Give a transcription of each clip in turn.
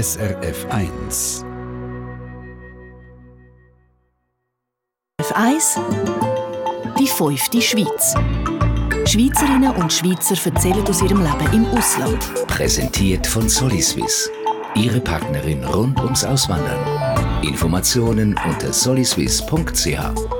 SRF 1. F1 Die fünfte Schweiz. Schweizerinnen und Schweizer erzählen aus ihrem Leben im Ausland. Präsentiert von Soliswiss. Ihre Partnerin rund ums Auswandern. Informationen unter soliswiss.ch.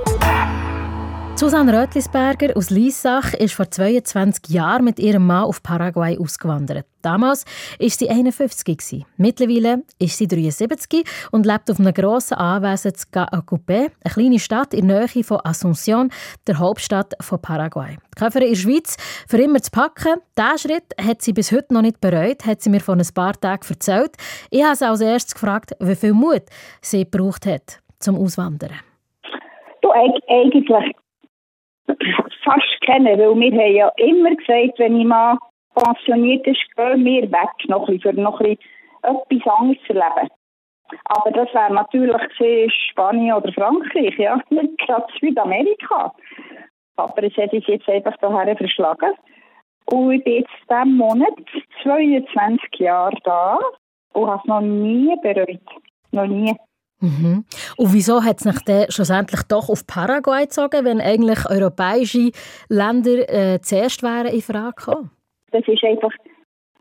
Susanne Rötlisberger aus Liesach ist vor 22 Jahren mit ihrem Mann auf Paraguay ausgewandert. Damals war sie 51. Mittlerweile ist sie 73 und lebt auf einem grossen Anwesen in Gaacupé, eine kleine Stadt in der Nähe von Asunción, der Hauptstadt von Paraguay. Die Koffer in der Schweiz für immer zu packen, diesen Schritt hat sie bis heute noch nicht bereut, hat sie mir vor ein paar Tagen erzählt. Ich habe sie als erstes gefragt, wie viel Mut sie gebraucht hat, zum Auswandern. Du, eigentlich fast kennen, weil wir haben ja immer gesagt, wenn ich mal pensioniert ist, gehen wir weg, noch ein für noch etwas anderes zu erleben. Aber das wäre natürlich Spanien oder Frankreich, ja, nicht gerade Südamerika. Aber es hat sich jetzt einfach daher verschlagen. Und ich bin jetzt diesen Monat 22 Jahre da und habe es noch nie bereut. Noch nie. Mhm. Und wieso hat es nach der schlussendlich doch auf Paraguay gezogen, wenn eigentlich europäische Länder äh, zuerst wären in Frage gekommen? Das war einfach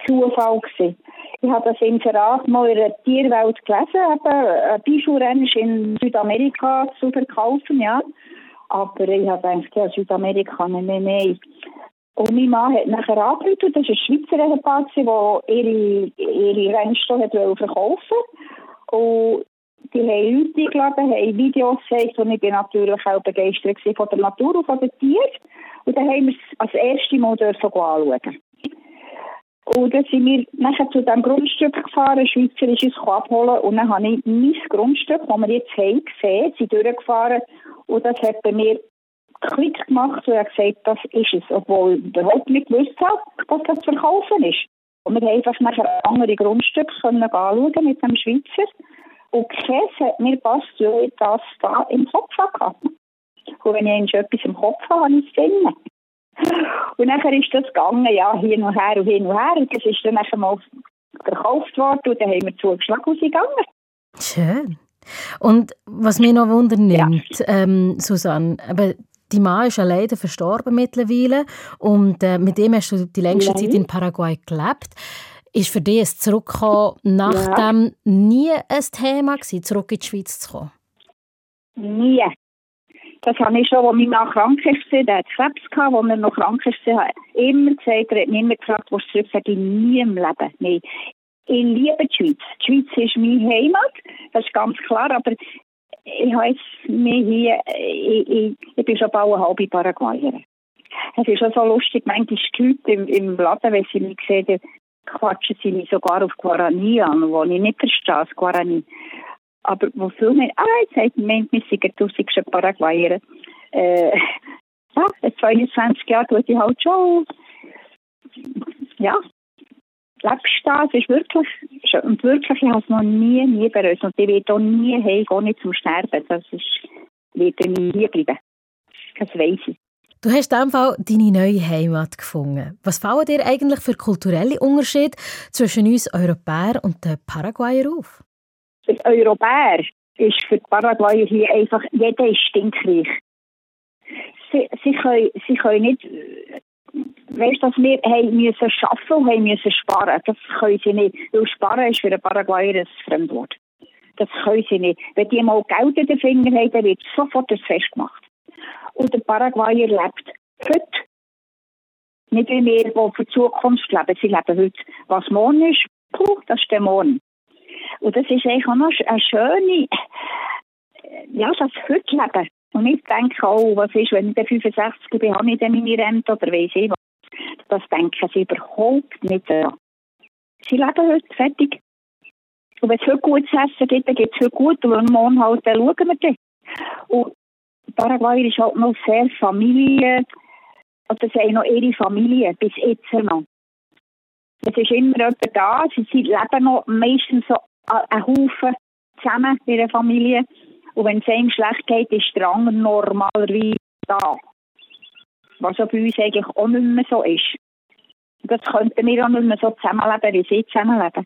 Zufall. Gewesen. Ich habe das Inserat mal in der Tierwelt gelesen, eben ein Bijou-Rennen in Südamerika zu verkaufen, ja. Aber ich habe gedacht, ja, Südamerika, nein, nein, nein. Und mein Mann hat nachher angerufen, das war ein Schweizer Ehepaar, der ihre, ihre Rennstoffe verkaufen Und die haben Leute eingeladen, haben Videos gezeigt und ich bin natürlich auch begeistert von der Natur und von den Tieren. Und dann haben wir es als erstes Mal anschauen. Und dann sind wir nachher zu diesem Grundstück gefahren, ein Schweizer ist uns abholen und dann habe ich mein Grundstück, das wir jetzt haben, gesehen, sind durchgefahren und das hat bei mir Klick gemacht und ich gesagt, das ist es, obwohl ich überhaupt nicht gewusst habe, dass das zu verkaufen ist. Und wir haben einfach nachher andere Grundstücke anschauen mit dem Schweizer und hat mir passt, ich das da im Kopf hatte. Und wenn ich etwas im Kopf habe, habe ich es drin. Und nachher ist das gegangen, ja, hin und her und hin und her. Und das ist dann nachher mal verkauft worden und dann haben wir zugeschlagen und sind gegangen. Schön. Und was mich noch wundern nimmt, ja. ähm, Susanne, aber die Mann ist ja leider verstorben mittlerweile und äh, mit dem hast du die längste Nein. Zeit in Paraguay gelebt. Ist für dich das Zurückkommen nachdem ja. nie ein Thema gewesen, zurück in die Schweiz zu kommen? Nie. Das habe ich schon, als mein Mann krank war, der hat Krebs als er noch krank war, immer gesagt, er hat mich immer gefragt, wo du zurück, sage ich, nie im Leben. Nein. Ich liebe die Schweiz. Die Schweiz ist meine Heimat, das ist ganz klar, aber ich habe mir hier, ich, ich, ich bin schon bald eine halbe Paraguayerin. Es ist schon so lustig, manchmal die Leute im, im Laden, wenn sie mich sehen, quatschen sie mich sogar auf Guarani an, wo ich nicht verstehe, das Guarani. Aber wo viele mir, ah, jetzt sagt man, wir sind tausendste Paraguayer. Äh, ja, 22 Jahre tue ich halt schon. Ja, lebst das ist wirklich, und wirklich, ich habe es noch nie, nie bereut. Und ich werde auch nie heimgehen, nicht zum Sterben. Das ist, wird nie bleiben. Das weiß ich. Du hast in Fall deine neue Heimat gefunden. Was fallen dir eigentlich für kulturelle Unterschiede zwischen uns Europäern und den Paraguayer auf? Der Europäer ist für die Paraguayer hier einfach, jeder ist stinkreich. Sie, sie, können, sie können nicht, weißt dass wir haben müssen arbeiten und haben müssen sparen. Das können sie nicht. Weil sparen ist für einen Paraguayer ein Fremdwort. Das können sie nicht. Wenn die mal Geld in den Fingern haben, dann wird sofort das Fest gemacht. Und der Paraguayer lebt heute. Nicht wie wir, die für die Zukunft leben. Sie leben heute. Was morgen ist, puh, das ist der Morgen. Und das ist eigentlich auch noch eine schöne, ja, das heute leben. Und ich denke auch, was ist, wenn ich dann 65 bin, habe ich dann meine Rente oder weiss ich was. Das denken sie überhaupt nicht daran. Sie leben heute fertig. Und wenn es heute gutes Essen gibt, dann gibt es heute gut. Und morgen halt, dann schauen wir dann. Und Paraguay ist halt noch sehr Familie, also sie haben noch ihre Familie, bis jetzt noch. Es ist immer jemand da, sie leben noch meistens so ein Haufen zusammen in der Familie. Und wenn es einem schlecht geht, ist der andere normalerweise da. Was ja bei uns eigentlich auch nicht mehr so ist. Das könnten wir auch nicht mehr so zusammenleben, wie sie zusammenleben.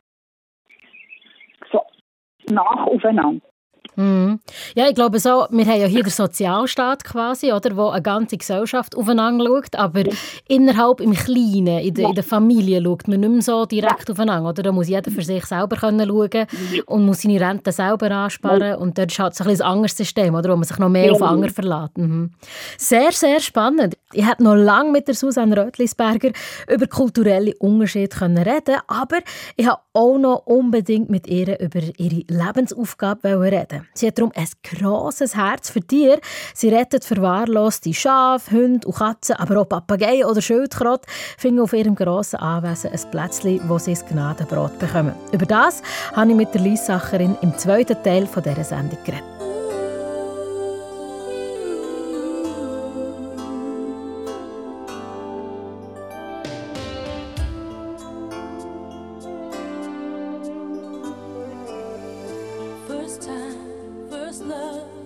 nach aufeinander. Mhm. Ja, ich glaube so, wir haben ja hier den Sozialstaat quasi, oder, wo eine ganze Gesellschaft aufeinander schaut, aber innerhalb im Kleinen, in der, in der Familie schaut man nicht mehr so direkt aufeinander, oder? Da muss jeder für sich selber können schauen und muss seine Rente selber ansparen und dort ist halt so ein, ein anderes System, oder, wo man sich noch mehr auf andere verlässt. Mhm. Sehr, sehr spannend. Ich hätte noch lange mit der Susanne Rötlisberger über kulturelle Unterschiede können reden aber ich habe auch noch unbedingt mit ihr über ihre Lebensaufgabe reden Sie hat darum ein grosses Herz für Tiere. Sie rettet verwahrloste Schafe, Hunde und Katzen, aber auch Papageien oder Schildkröten finden auf ihrem grossen Anwesen ein Plätzchen, wo sie das Gnadenbrot bekommen. Über das habe ich mit der Liessacherin im zweiten Teil dieser Sendung geredet. love.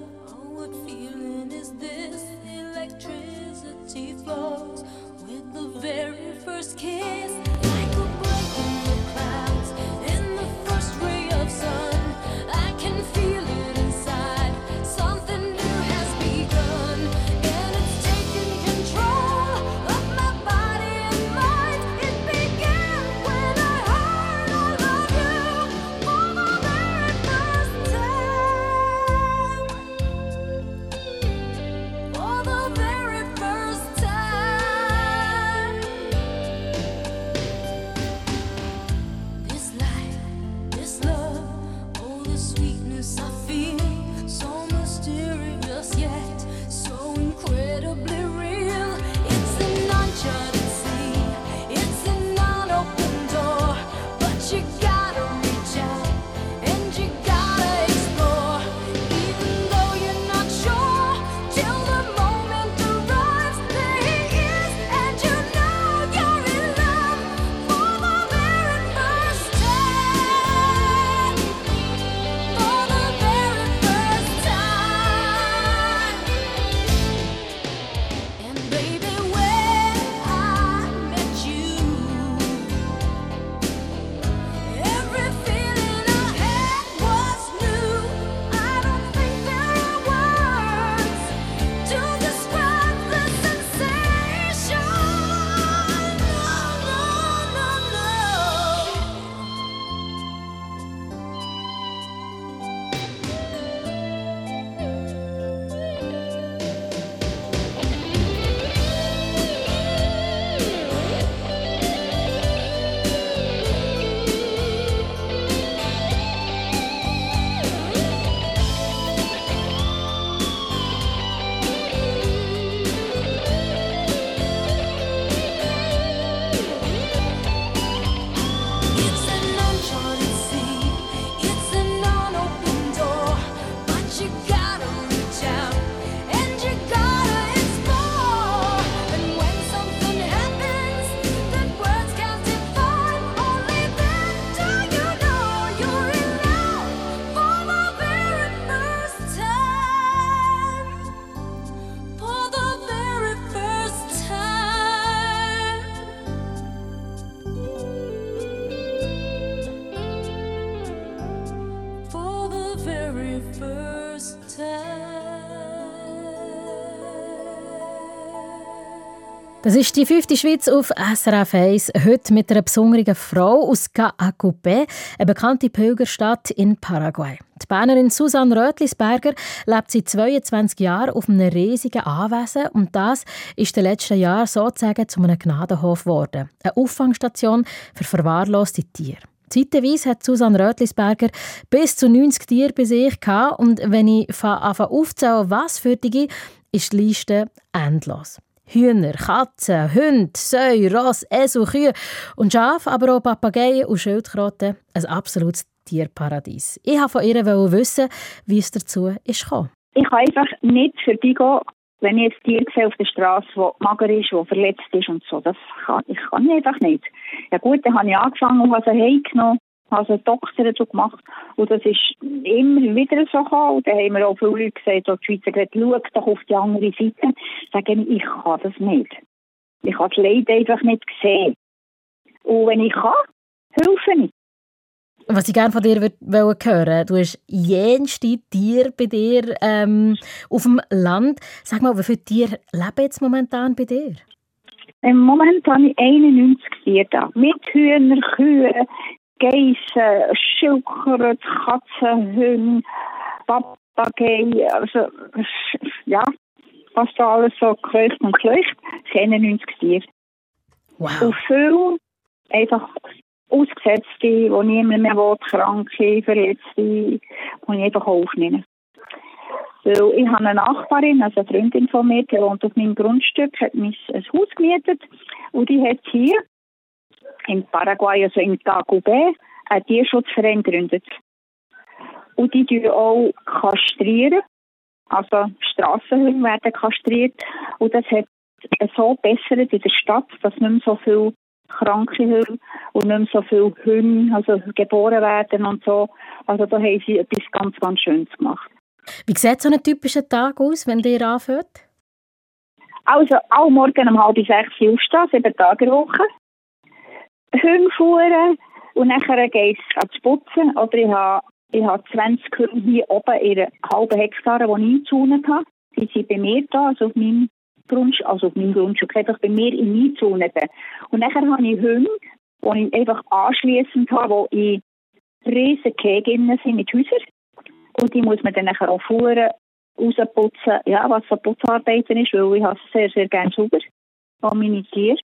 Das ist die fünfte Schweiz auf SRF 1. Heute mit einer besonderen Frau aus Caacupé, eine bekannte Pilgerstadt in Paraguay. Die Bernerin Susanne Rötlisberger lebt seit 22 Jahren auf einem riesigen Anwesen und das ist in den letzten Jahren sozusagen zu einem Gnadenhof geworden. Eine Auffangstation für verwahrloste Tiere. Zeitweise hat Susanne Rötlisberger bis zu 90 Tiere bei sich gehabt und wenn ich anfange aufzählen, was für die ist die Liste endlos. Hühner, Katzen, Hunde, Säue, Ross, Esel, Kühe und Schafe, aber auch Papageien und Schildkröten. Ein absolutes Tierparadies. Ich wollte von ihr wissen, wie es dazu ist gekommen. Ich kann einfach nicht für die gehen, wenn ich ein Tier sehe auf der Straße, das mager ist, das verletzt ist und so. Das kann, ich einfach nicht. Ja gut, dann habe ich angefangen und habe sie heimgenommen also Doktor dazu gemacht. Und das ist immer wieder so gekommen. Und dann haben mir auch viele Leute gesagt, die Schweizer gesagt, schau doch auf die andere Seite. Sagen ich kann das nicht. Ich habe das Leid einfach nicht gesehen. Und wenn ich kann, helfe ich. Was ich gerne von dir hören hören du hast jenste Tiere bei dir ähm, auf dem Land. Sag mal, wie viele Tiere leben jetzt momentan bei dir? Im Moment habe ich 91 Tiere da. Mit Hühner, Kühe, Geissen, Schildkröten, Katzen, Hunde, Papagei, also ja, was da alles so kreucht und kleucht, 91 Tiere. Wow. Und viel einfach Ausgesetzte, die niemand mehr will, Kranke, Verletzte, die ich einfach aufnehme. Weil ich habe eine Nachbarin, also eine Freundin von mir, die wohnt auf meinem Grundstück, hat mich ein Haus gemietet und die hat hier in Paraguay, also in Tagubé, einen Tierschutzverein gegründet. Und die tun auch kastrieren, also Strassenhunde werden kastriert und das hat so bessert in der Stadt, dass nicht mehr so viele kranke Hunde und nicht mehr so viele Hunde also geboren werden und so. Also da haben sie etwas ganz, ganz Schönes gemacht. Wie sieht so ein typischer Tag aus, wenn ihr anfängt? Also, alle Morgen um halb sechs aufstehen, sieben Tage Woche. Hunde fuhren und nachher geht es ans Putzen. Oder ich habe, ich habe 20 Hunde hier oben in einer halben Hektar, die ich eingezäunt habe. Die sind bei mir da, also auf meinem Grundstück, also auf meinem Grundstück, einfach bei mir in eingezäunt. Und nachher habe ich Hunde, die ich einfach anschliessend habe, wo in riesen Kägen sind mit Häusern. Und die muss man dann nachher auch fuhren, rausputzen, ja, was so Putzarbeiten ist, weil ich habe sehr, sehr gerne sauber an meine Tiere.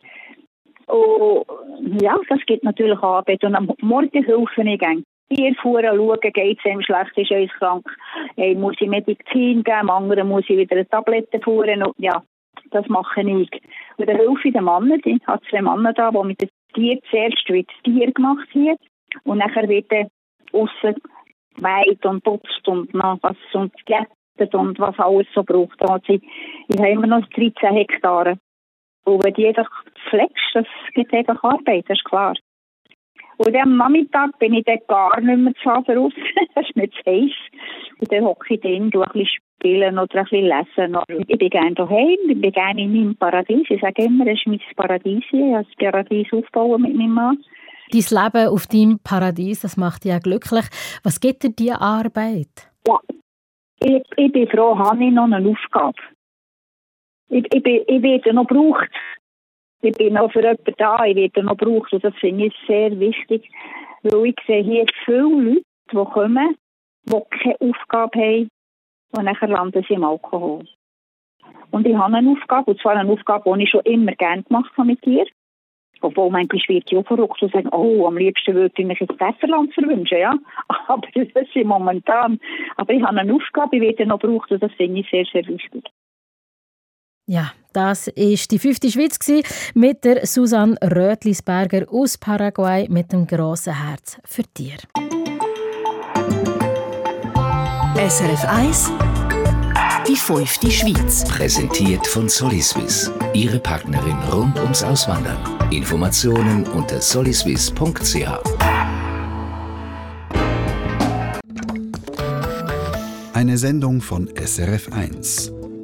Und ja, das gibt natürlich Arbeit. Und am Morgen helfe ich gerne. Tier fuhren, schauen, geht es ihm schlecht, ist er krank, hey, muss ich Medizin geben, anderen muss ich wieder eine Tablette fuhren. Und ja, das mache ich. Und dann helfe ich den Mann, ich habe zwei Männer da, die mit dem Tier zuerst wird Tier gemacht hier und nachher wird er aussen weit und putzt und noch was und glättet und was alles so braucht. Also ich, ich habe immer noch 13 Hektare. Und wenn die einfach pflegst, das gibt einfach Arbeit, das ist klar. Und am Nachmittag bin ich dann gar nicht mehr zu Hause raus. das ist nicht zu heiß. Und dann hocke ich drin, ein bisschen spielen oder ein bisschen lesen. Ich bin gerne daheim, ich bin gerne in meinem Paradies. Ich sage immer, es ist mein Paradies. Ich habe das Paradies aufbauen mit meinem Mann. Dein Leben auf deinem Paradies, das macht dich ja glücklich. Was gibt dir diese Arbeit? Ja, ich, ich bin froh, habe ich noch eine Aufgabe. Ich, ich, bin, ich werde noch gebraucht. Ich bin noch für jemanden da, ich werde noch gebraucht. Und das finde ich sehr wichtig, weil ich sehe hier viele Leute, die kommen, die keine Aufgabe haben und dann landen sie im Alkohol. Und ich habe eine Aufgabe, und zwar eine Aufgabe, die ich schon immer gerne gemacht habe mit dir. Obwohl manchmal wird ja verrückt und sagen, oh, am liebsten würde ich mich ins Pfefferland verwünschen, ja. Aber das ist momentan. Aber ich habe eine Aufgabe, ich werde noch gebraucht und das finde ich sehr, sehr wichtig. Ja, das ist die fünfte Schweiz mit der Susanne Rötlisberger aus Paraguay mit dem grossen Herz für Tier. SRF 1 Die fünfte Schweiz. Präsentiert von Soliswiss. Ihre Partnerin rund ums Auswandern. Informationen unter soliswiss.ch. Eine Sendung von SRF 1.